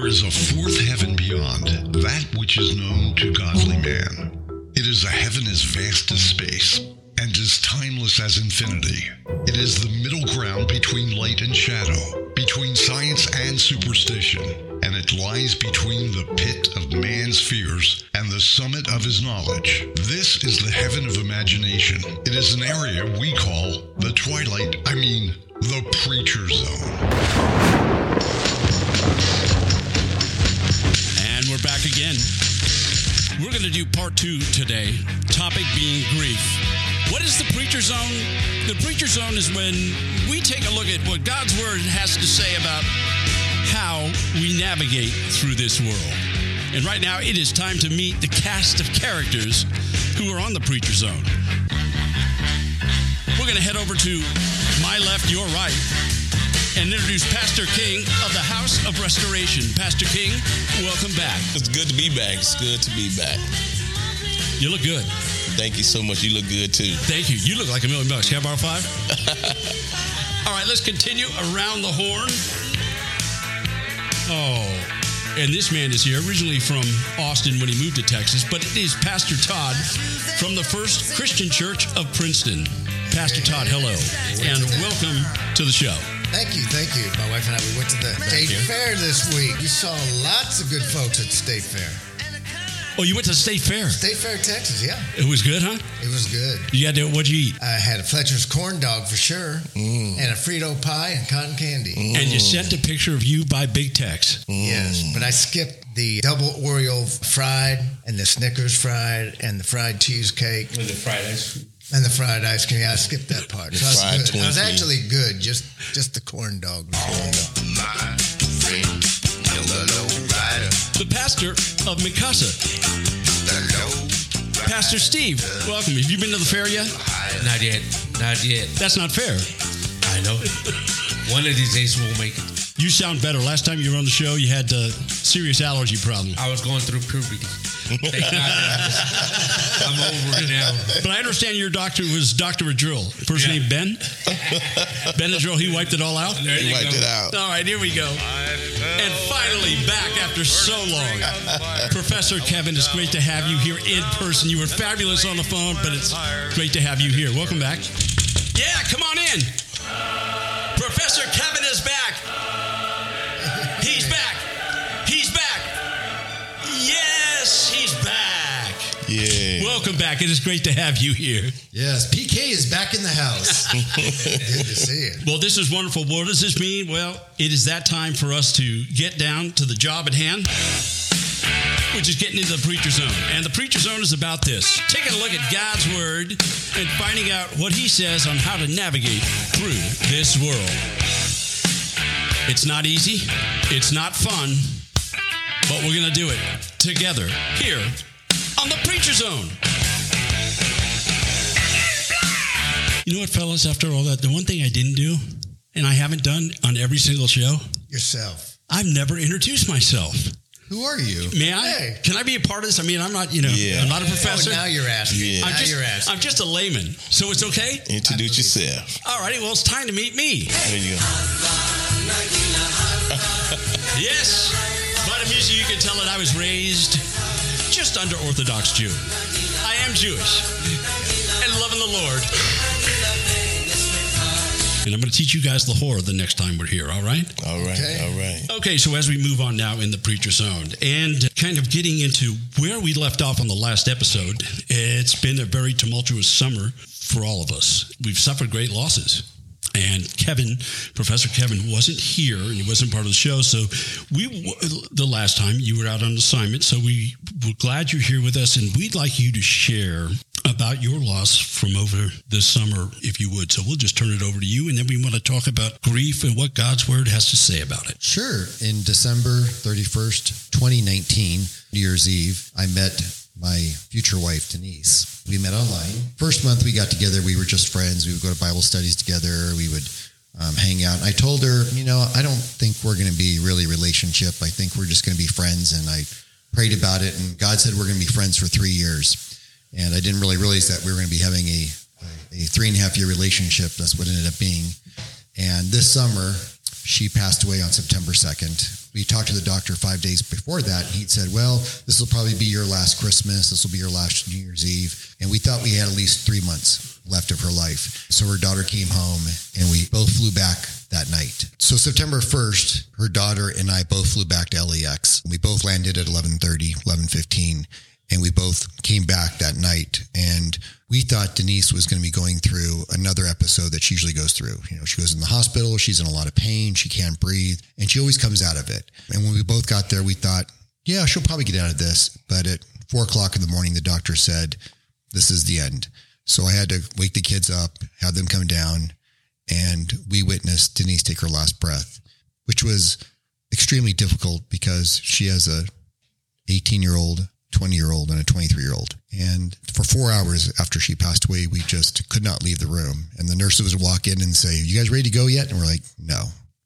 There is a fourth heaven beyond that which is known to godly man. It is a heaven as vast as space and as timeless as infinity. It is the middle ground between light and shadow, between science and superstition, and it lies between the pit of man's fears and the summit of his knowledge. This is the heaven of imagination. It is an area we call the twilight, I mean, the preacher zone. We're going to do part two today. Topic being grief. What is the preacher zone? The preacher zone is when we take a look at what God's word has to say about how we navigate through this world. And right now, it is time to meet the cast of characters who are on the preacher zone. We're going to head over to my left, your right, and introduce Pastor King of the House of Restoration. Pastor King, welcome back. It's good to be back. It's good to be back. You look good. Thank you so much. You look good too. Thank you. You look like a million bucks. Can I borrow five? All right, let's continue around the horn. Oh, and this man is here originally from Austin when he moved to Texas, but it is Pastor Todd from the First Christian Church of Princeton. Pastor Todd, hello, and welcome to the show. Thank you, thank you. My wife and I, we went to the State you. Fair this week. We saw lots of good folks at State Fair. Oh, you went to the State Fair. State Fair, Texas, yeah. It was good, huh? It was good. You had to, what'd you eat? I had a Fletcher's corn dog for sure, mm. and a Frito pie and cotton candy. Mm. And you sent a picture of you by Big Tex. Mm. Yes, but I skipped the double Oreo fried and the Snickers fried and the fried cheesecake With the fried ice cream. And the fried ice cream. Yeah, I skipped that part. So I was, good. I was actually good. Just just the corn dog. was. My friend, the low rider, The pastor of Mikasa. Pastor Steve, welcome. Have you been to the fair yet? Not yet. Not yet. That's not fair. I know. One of these days we'll make it. You sound better. Last time you were on the show, you had a serious allergy problem. I was going through puberty. Thank I'm over it now. But I understand your doctor was Dr. Adrill. Person Yeah. named Ben? ben Benadryl, he wiped it all out? There you Wiped go. it out. All right, here we go. And finally, back after so long. Professor Kevin, it's great to have you here in person. You were fabulous on the phone, but it's great to have you here. Welcome back. Yeah, come on in. Welcome back. It is great to have you here. Yes, PK is back in the house. good to see you. Well, this is wonderful. What does this mean? Well, it is that time for us to get down to the job at hand, which is getting into the preacher zone. And the preacher zone is about this taking a look at God's word and finding out what he says on how to navigate through this world. It's not easy, it's not fun, but we're going to do it together here on the preacher zone. You know what, fellas, after all that, the one thing I didn't do, and I haven't done on every single show, Yourself. I've never introduced myself. Who are you? May I? Hey. Can I be a part of this? I mean, I'm not, you know, Yeah. I'm not a oh, professor. Oh, now you're asking. Yeah. I'm Now just, you're asking. I'm just a layman. So it's okay? Introduce yourself. All righty, well, it's time to meet me. There you go. Yes. By the music, you can tell that I was raised just under Orthodox Jew. I am Jewish and loving the Lord. And I'm going to teach you guys the hora the next time we're here, all right? All right. Okay. All right. Okay, so as we move on now in the preacher zone and kind of getting into where we left off on the last episode, it's been a very tumultuous summer for all of us. We've suffered great losses. And Kevin, Professor Kevin, wasn't here and he wasn't part of the show. So we, the last time you were out on assignment, so we we're glad you're here with us, and we'd like you to share about your loss from over this summer, if you would. So we'll just turn it over to you, and then we want to talk about grief and what God's Word has to say about it. Sure. In December 31st, 2019, New Year's Eve, I met my future wife, Denise. We met online. First month we got together, we were just friends. We would go to Bible studies together. We would um, hang out. And I told her, you know, I don't think we're going to be really relationship. I think we're just going to be friends. And I prayed about it. And God said we're going to be friends for three years. And I didn't really realize that we were going to be having a, a three and a half year relationship. That's what it ended up being. And this summer, She passed away on September 2nd. We talked to the doctor five days before that. And he'd said, Well, this will probably be your last Christmas. This will be your last New Year's Eve. And we thought we had at least three months left of her life. So her daughter came home and we both flew back that night. So September 1st, her daughter and I both flew back to LAX. We both landed at 11:30, 11:15, and we both came back that night and we thought Denise was going to be going through another episode that she usually goes through. You know, she goes in the hospital, she's in a lot of pain, she can't breathe, and she always comes out of it. And when we both got there, we thought, yeah, she'll probably get out of this. But at four o'clock in the morning, the doctor said, this is the end. So I had to wake the kids up, have them come down, and we witnessed Denise take her last breath, which was extremely difficult because she has a 18 year old, 20 year old, and a 23 year old. And for four hours after she passed away, we just could not leave the room. And the nurses would walk in and say, You guys ready to go yet? And we're like, No,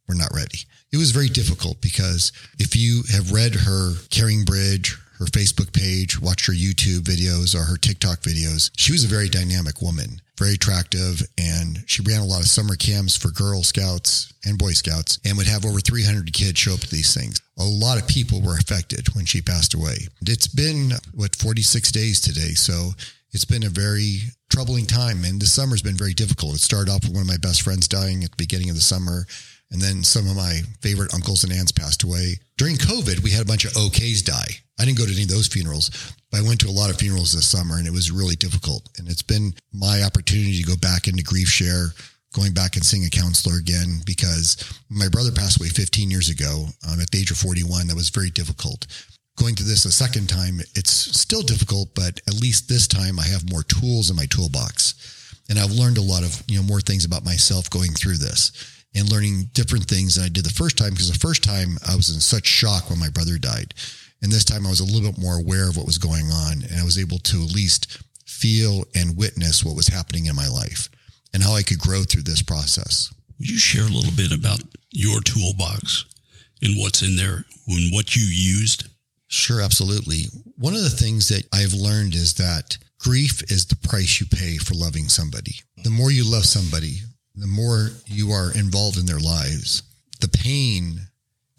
we're not ready. It was very difficult because if you have read her Caring Bridge, her Facebook page, watched her YouTube videos or her TikTok videos, she was a very dynamic woman, very attractive, and she ran a lot of summer camps for Girl Scouts and Boy Scouts and would have over 300 kids show up to these things. A lot of people were affected when she passed away. It's been, what, 46 days today. So it's been a very troubling time, and the summer's been very difficult. It started off with one of my best friends dying at the beginning of the summer. And then some of my favorite uncles and aunts passed away. During COVID, we had a bunch of OKs die. I didn't go to any of those funerals, but I went to a lot of funerals this summer and it was really difficult. And it's been my opportunity to go back into grief share, going back and seeing a counselor again, because my brother passed away 15 years ago um, at the age of 41. That was very difficult. Going to this a second time, it's still difficult, but at least this time I have more tools in my toolbox. And I've learned a lot of, you know, more things about myself going through this and learning different things than I did the first time because the first time I was in such shock when my brother died. And this time I was a little bit more aware of what was going on and I was able to at least feel and witness what was happening in my life and how I could grow through this process. Would you share a little bit about your toolbox and what's in there and what you used? Sure, absolutely. One of the things that I've learned is that grief is the price you pay for loving somebody. The more you love somebody, the more you are involved in their lives, the pain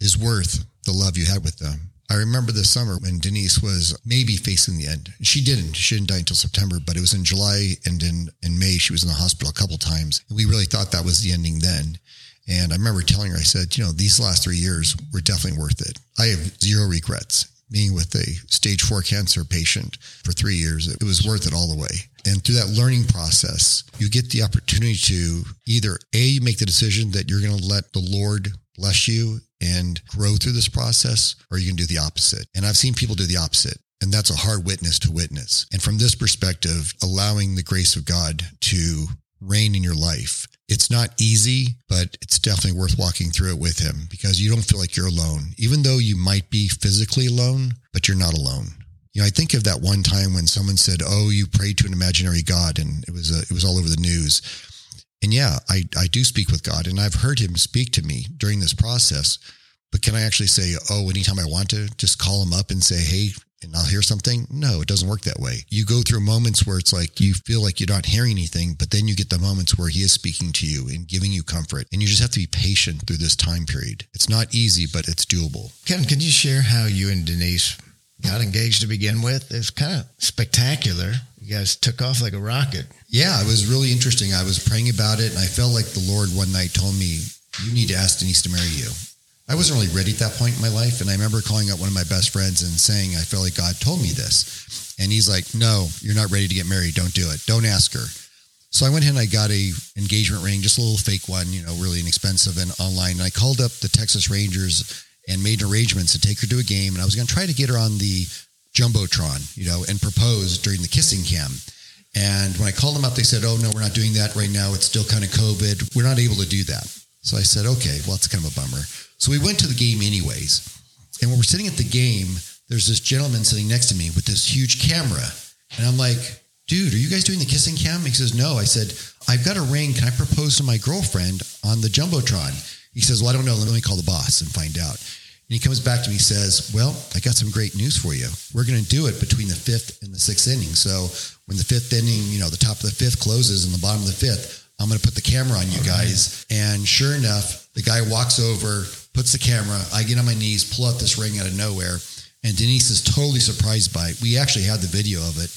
is worth the love you had with them. I remember this summer when Denise was maybe facing the end. She didn't. She didn't die until September, but it was in July and in, in May, she was in the hospital a couple times. We really thought that was the ending then. And I remember telling her, I said, you know, these last three years were definitely worth it. I have zero regrets being with a stage four cancer patient for three years. It was worth it all the way. And through that learning process, you get the opportunity to either A, make the decision that you're going to let the Lord bless you and grow through this process, or you can do the opposite. And I've seen people do the opposite. And that's a hard witness to witness. And from this perspective, allowing the grace of God to reign in your life. It's not easy, but it's definitely worth walking through it with him because you don't feel like you're alone, even though you might be physically alone, but you're not alone. You know, I think of that one time when someone said, "Oh, you prayed to an imaginary God," and it was a, it was all over the news. And yeah, I I do speak with God, and I've heard Him speak to me during this process. But can I actually say, "Oh, anytime I want to, just call Him up and say, hey," and I'll hear something? No, it doesn't work that way. You go through moments where it's like you feel like you're not hearing anything, but then you get the moments where He is speaking to you and giving you comfort, and you just have to be patient through this time period. It's not easy, but it's doable. Ken, can you share how you and Denise got engaged to begin with? It's kind of spectacular. You guys took off like a rocket. Yeah, it was really interesting. I was praying about it, and I felt like the Lord one night told me, You need to ask Denise to marry you. I wasn't really ready at that point in my life. And I remember calling up one of my best friends and saying, I felt like God told me this. And he's like, No, you're not ready to get married. Don't do it. Don't ask her. So I went ahead and I got a engagement ring, just a little fake one, you know, really inexpensive and online. And I called up the Texas Rangers and made arrangements to take her to a game. And I was going to try to get her on the Jumbotron, you know, and propose during the kissing cam. And when I called them up, they said, Oh, no, we're not doing that right now. It's still kind of COVID. We're not able to do that. So I said, Okay, well, that's kind of a bummer. So we went to the game anyways. And when we're sitting at the game, there's this gentleman sitting next to me with this huge camera. And I'm like, dude, are you guys doing the kissing cam? He says, no. I said, I've got a ring. Can I propose to my girlfriend on the Jumbotron? He says, well, I don't know. Let me call the boss and find out. And he comes back to me and says, well, I got some great news for you. We're going to do it between the fifth and the sixth inning. So when the fifth inning, you know, the top of the fifth closes and the bottom of the fifth, I'm going to put the camera on you guys. And sure enough, the guy walks over, puts the camera. I get on my knees, pull out this ring out of nowhere. And Denise is totally surprised by it. We actually had the video of it.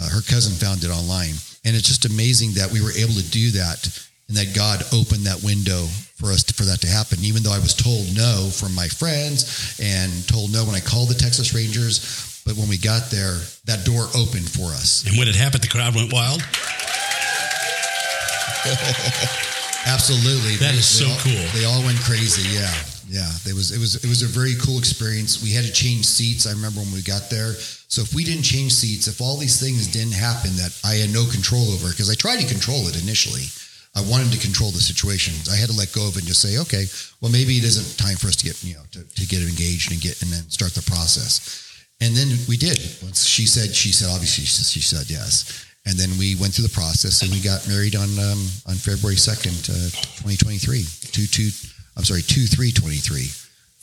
Uh, her cousin found it online. And it's just amazing that we were able to do that and that God opened that window for us to, for that to happen. Even though I was told no from my friends and told no when I called the Texas Rangers, but when we got there, that door opened for us. And when it happened, the crowd went wild. Absolutely, That is so all, cool. They all went crazy. Yeah, yeah. It was it was it was a very cool experience. We had to change seats. I remember when we got there. So if we didn't change seats, if all these things didn't happen that I had no control over, because I tried to control it initially. I wanted to control the situation. I had to let go of it and just say, okay, well, maybe it isn't time for us to get, you know, to, to get engaged and get, and then start the process. And then we did. Once she said, she said, obviously she, she said yes. And then we went through the process and we got married on, um, on February 2nd, uh, 2023, two, two, I'm sorry, two, three, 23,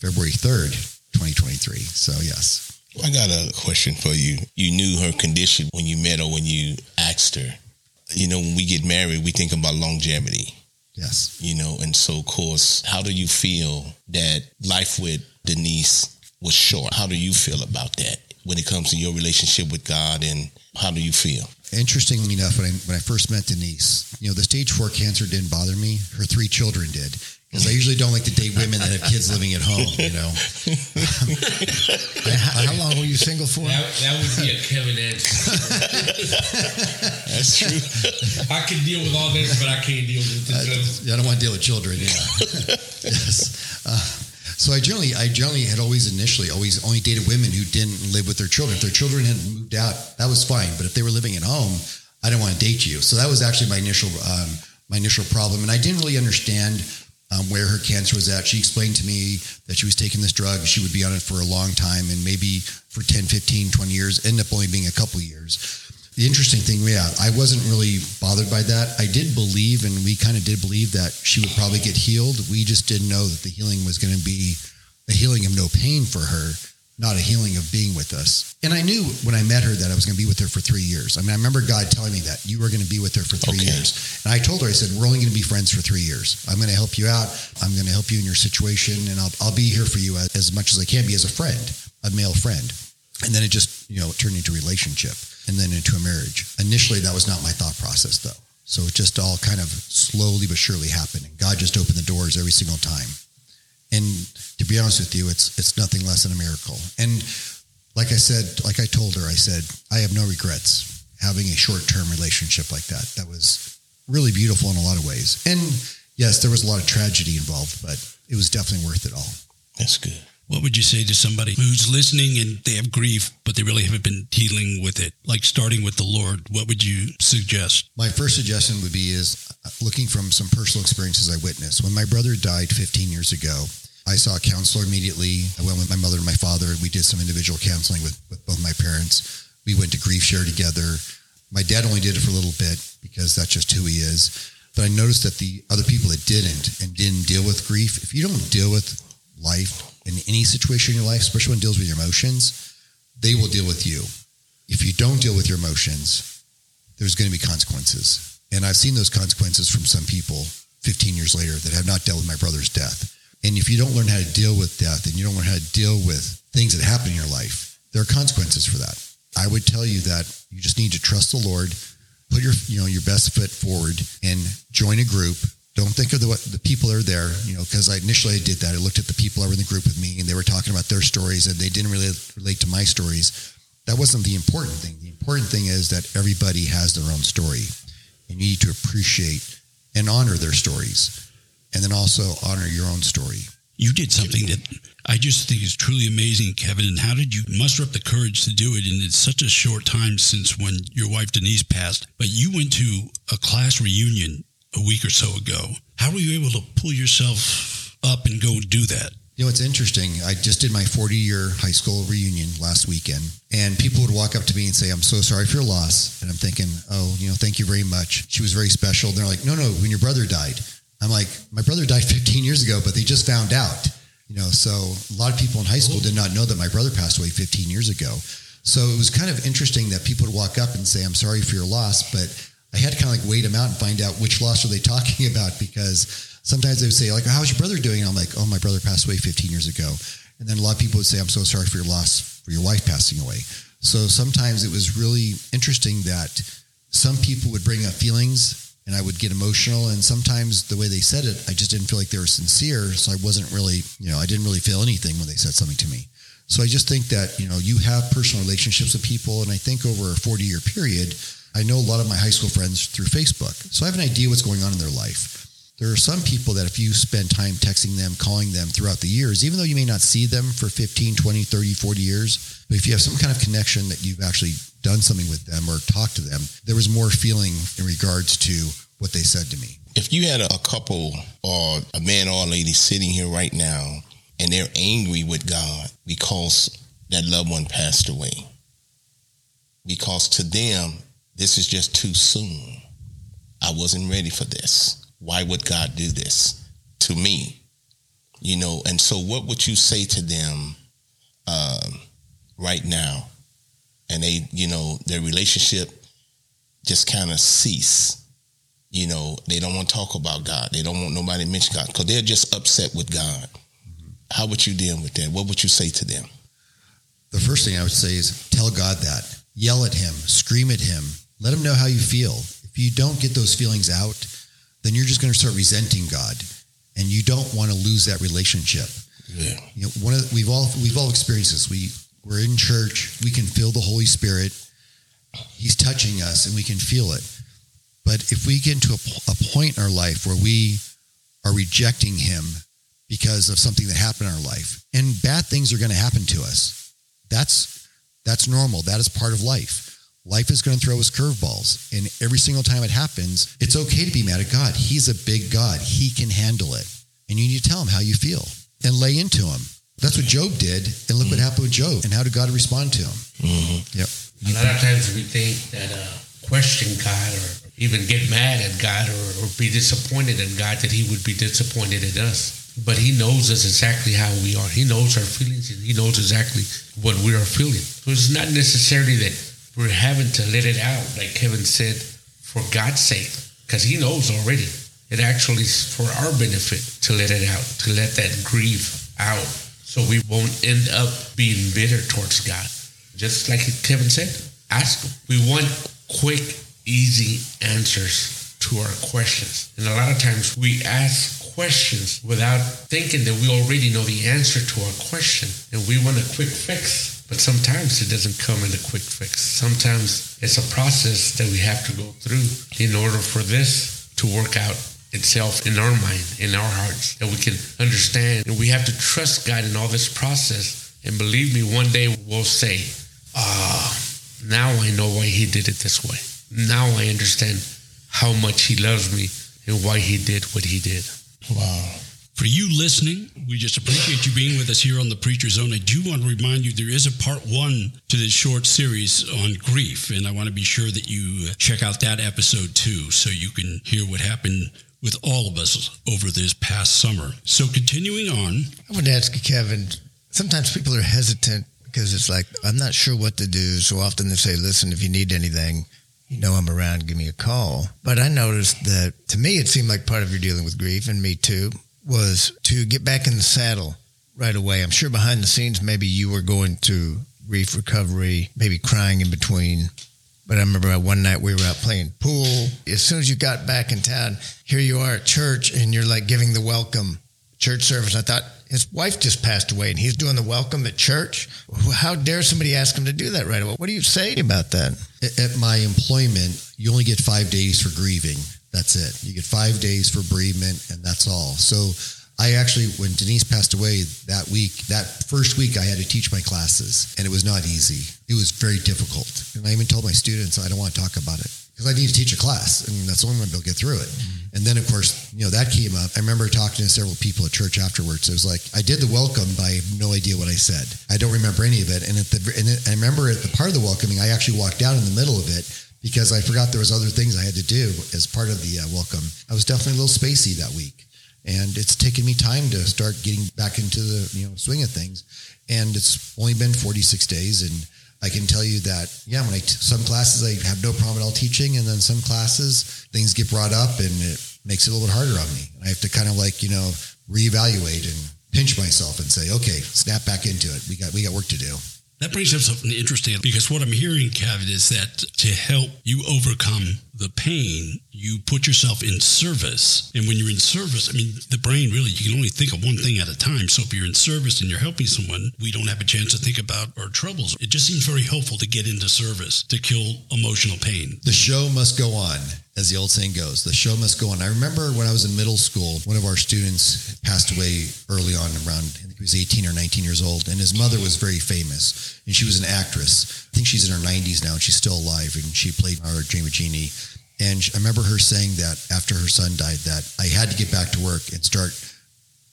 February 3rd, 2023. So yes. I got a question for you. You knew her condition when you met her, when you asked her. You know, when we get married, we think about longevity, Yes. you know, and so, of course, how do you feel that life with Denise was short? How do you feel about that when it comes to your relationship with God and how do you feel? Interestingly enough, when I, when I first met Denise, you know, the stage four cancer didn't bother me. Her three children did. Because I usually don't like to date women that have kids living at home, you know. How, how long were you single for? That, that would be a Kevin answer. That's true. I can deal with all this, but I can't deal with this. I don't want to deal with children. Yeah. yes. Uh, so I generally, I generally had always initially always only dated women who didn't live with their children. If their children had moved out, that was fine. But if they were living at home, I didn't want to date you. So that was actually my initial, um, my initial problem. And I didn't really understand um, where her cancer was at. She explained to me that she was taking this drug. She would be on it for a long time and maybe for 10, 15, 20 years, end up only being a couple years. The interesting thing, yeah, I wasn't really bothered by that. I did believe, and we kind of did believe that she would probably get healed. We just didn't know that the healing was going to be a healing of no pain for her, not a healing of being with us. And I knew when I met her that I was going to be with her for three years. I mean, I remember God telling me that you were going to be with her for three Okay. years. And I told her, I said, we're only going to be friends for three years. I'm going to help you out. I'm going to help you in your situation, and I'll, I'll be here for you as, as much as I can be as a friend, a male friend. And then it just, you know, turned into a relationship and then into a marriage. Initially, that was not my thought process, though. So it just all kind of slowly but surely happened. And God just opened the doors every single time. And to be honest with you, it's it's nothing less than a miracle. And like I said, like I told her, I said, I have no regrets having a short term relationship like that. That was really beautiful in a lot of ways. And yes, there was a lot of tragedy involved, but it was definitely worth it all. That's good. What would you say to somebody who's listening and they have grief, but they really haven't been dealing with it? Like starting with the Lord, what would you suggest? My first suggestion would be is uh, looking from some personal experiences I witnessed. When my brother died 15 years ago, I saw a counselor immediately. I went with my mother and my father. and We did some individual counseling with, with both my parents. We went to grief share together. My dad only did it for a little bit because that's just who he is. But I noticed that the other people that didn't and didn't deal with grief, if you don't deal with life in any situation in your life, especially when it deals with your emotions, they will deal with you. If you don't deal with your emotions, there's going to be consequences. And I've seen those consequences from some people 15 years later that have not dealt with my brother's death. And if you don't learn how to deal with death and you don't learn how to deal with things that happen in your life, there are consequences for that. I would tell you that you just need to trust the Lord, put your you know your best foot forward, and join a group. Don't think of the what the people are there, you know, because I initially did that. I looked at the people that were in the group with me, and they were talking about their stories, and they didn't really relate to my stories. That wasn't the important thing. The important thing is that everybody has their own story, and you need to appreciate and honor their stories, and then also honor your own story. You did something that I just think is truly amazing, Kevin. And how did you muster up the courage to do it? And it's such a short time since when your wife Denise passed, but you went to a class reunion a week or so ago. How were you able to pull yourself up and go do that? You know, it's interesting. I just did my 40 year high school reunion last weekend, and people would walk up to me and say, I'm so sorry for your loss. And I'm thinking, oh, you know, thank you very much. She was very special. And they're like, no, no, when your brother died. I'm like, my brother died 15 years ago, but they just found out. You know, so a lot of people in high school did not know that my brother passed away 15 years ago. So it was kind of interesting that people would walk up and say, I'm sorry for your loss, but I had to kind of like wait them out and find out which loss are they talking about because sometimes they would say like, "How's your brother doing?" And I'm like, "Oh, my brother passed away 15 years ago." And then a lot of people would say, "I'm so sorry for your loss for your wife passing away." So sometimes it was really interesting that some people would bring up feelings and I would get emotional. And sometimes the way they said it, I just didn't feel like they were sincere. So I wasn't really, you know, I didn't really feel anything when they said something to me. So I just think that, you know, you have personal relationships with people. And I think over a 40 year period, I know a lot of my high school friends through Facebook. So I have an idea what's going on in their life. There are some people that if you spend time texting them, calling them throughout the years, even though you may not see them for 15, 20, 30, 40 years, but if you have some kind of connection that you've actually done something with them or talked to them, there was more feeling in regards to what they said to me. If you had a, couple or a man or a lady sitting here right now and they're angry with God because that loved one passed away, because to them, this is just too soon. I wasn't ready for this. Why would God do this to me? You know, and so what would you say to them um, right now? And they, you know, their relationship just kind of cease. You know, they don't want to talk about God. They don't want nobody to mention God because they're just upset with God. How would you deal with that? What would you say to them? The first thing I would say is tell God that. Yell at him, scream at him, let him know how you feel. If you don't get those feelings out, then you're just going to start resenting God, and you don't want to lose that relationship. Yeah. You know, one of the, we've all we've all experienced this. We we're in church, we can feel the Holy Spirit. He's touching us, and we can feel it. But if we get into a, a point in our life where we are rejecting Him because of something that happened in our life, and bad things are going to happen to us, that's that's normal. That is part of life. Life is going to throw us curveballs. And every single time it happens, it's okay to be mad at God. He's a big God. He can handle it. And you need to tell him how you feel and lay into him. That's what Job did. And look what happened with Job. And how did God respond to him? Yep. A lot of times we think that uh, question God or even get mad at God or, or be disappointed in God that He would be disappointed in us. But He knows us exactly how we are. He knows our feelings and He knows exactly what we are feeling. So it's not necessarily that we're having to let it out, like Kevin said, for God's sake, because He knows already. It actually is for our benefit to let it out, to let that grief out, so we won't end up being bitter towards God. Just like Kevin said, ask Him. We want quick, easy answers to our questions. And a lot of times we ask questions without thinking that we already know the answer to our question. And we want a quick fix. But sometimes it doesn't come in a quick fix. Sometimes it's a process that we have to go through in order for this to work out itself in our mind, in our hearts, that we can understand. And we have to trust God in all this process. And believe me, one day we'll say, ah, now I know why he did it this way. Now I understand how much he loves me and why he did what he did. Wow. For you listening, we just appreciate you being with us here on the Preacher Zone. I do want to remind you there is a part one to this short series on grief, and I want to be sure that you uh, check out that episode too, so you can hear what happened with all of us over this past summer. So, continuing on, I want to ask you, Kevin. Sometimes people are hesitant because it's like I'm not sure what to do. So often they say, "Listen, if you need anything, you know I'm around. Give me a call." But I noticed that to me, it seemed like part of your dealing with grief, and me too, was to get back in the saddle right away. I'm sure behind the scenes, maybe you were going to grief recovery, maybe crying in between. But I remember one night we were out playing pool. As soon as you got back in town, here you are at church and you're like giving the welcome church service. I thought his wife just passed away and he's doing the welcome at church. How dare somebody ask him to do that right away? What do you say about that? At my employment, you only get five days for grieving. That's it. You get five days for bereavement, and that's all. So I actually, when Denise passed away that week, that first week, I had to teach my classes, and it was not easy. It was very difficult. And I even told my students, I don't want to talk about it because I need to teach a class, and that's the only way I'll get through it. Mm-hmm. And then, of course, you know, that came up. I remember talking to several people at church afterwards. It was like, I did the welcome, but I have no idea what I said. I don't remember any of it. And at the, and I remember at the part of the welcoming, I actually walked down in the middle of it because I forgot there was other things I had to do as part of the uh, welcome. I was definitely a little spacey that week, and it's taken me time to start getting back into the you know swing of things. And it's only been 46 days, and I can tell you that, yeah, when I, t- some classes I have no problem at all teaching. And then some classes things get brought up and it makes it a little bit harder on me. And I have to kind of like, you know, reevaluate and pinch myself and say, okay, snap back into it. We got, we got work to do. That brings up something interesting because what I'm hearing, Kevin, is that to help you overcome the pain, you put yourself in service. And when you're in service, I mean, the brain really, you can only think of one thing at a time. So if you're in service and you're helping someone, we don't have a chance to think about our troubles. It just seems very helpful to get into service to kill emotional pain. The show must go on, as the old saying goes. The show must go on. I remember when I was in middle school, one of our students passed away early on, around I think he was 18 or 19 years old, and his mother was very famous, and she was an actress. I think she's in her 90s now, and she's still alive, and she played our Jane Genie. And I remember her saying that after her son died, that I had to get back to work and start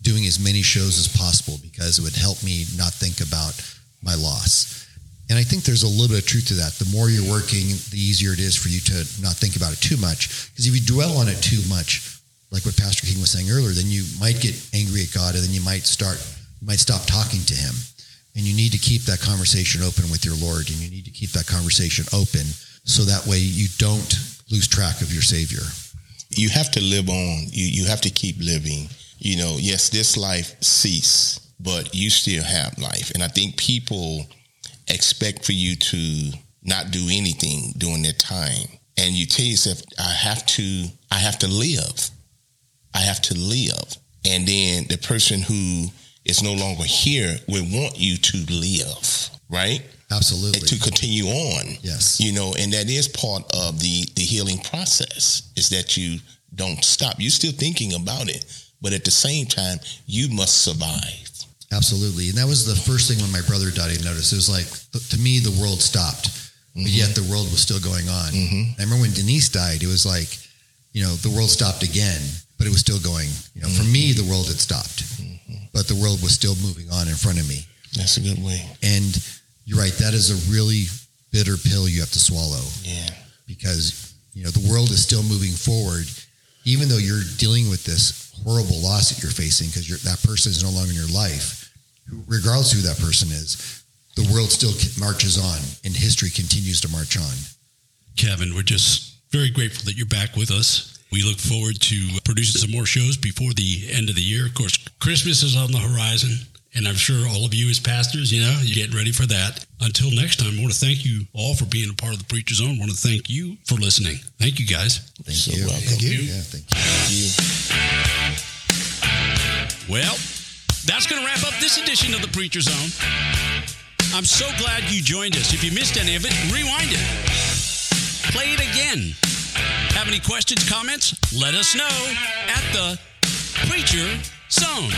doing as many shows as possible because it would help me not think about my loss. And I think there's a little bit of truth to that. The more you're working, the easier it is for you to not think about it too much. Because if you dwell on it too much, like what Pastor King was saying earlier, then you might get angry at God and then you might start, you might stop talking to him. And you need to keep that conversation open with your Lord and you need to keep that conversation open so that way you don't lose track of your Savior. You have to live on. You you have to keep living. You know, yes, this life cease, but you still have life. And I think people expect for you to not do anything during that time. And you tell yourself, I have to I have to live. I have to live. And then the person who is no longer here will want you to live, right? Absolutely. To continue on. Yes. You know, and that is part of the the healing process is that you don't stop. You're still thinking about it, but at the same time, you must survive. Absolutely. And that was the first thing when my brother died, I noticed. It was like, to me, the world stopped, but mm-hmm. yet the world was still going on. Mhm. I remember when Denise died, it was like, you know, the world stopped again, but it was still going. You know, for mm-hmm. me, the world had stopped, mm-hmm. but the world was still moving on in front of me. That's a good way. And you're right, that is a really bitter pill you have to swallow Yeah. because, you know, the world is still moving forward, even though you're dealing with this horrible loss that you're facing because that person is no longer in your life, regardless of who that person is, the world still marches on and history continues to march on. Kevin, we're just very grateful that you're back with us. We look forward to producing some more shows before the end of the year. Of course, Christmas is on the horizon, and I'm sure all of you as pastors, you know, you're getting ready for that. Until next time, I want to thank you all for being a part of the Preacher Zone. I want to thank you for listening. Thank you, guys. Thank So you. welcome. Thank you. Yeah, thank you. You Well, that's going to wrap up this edition of the Preacher Zone. I'm so glad you joined us. If you missed any of it, rewind it. Play it again. Have any questions, comments? Let us know at the Preacher Zone.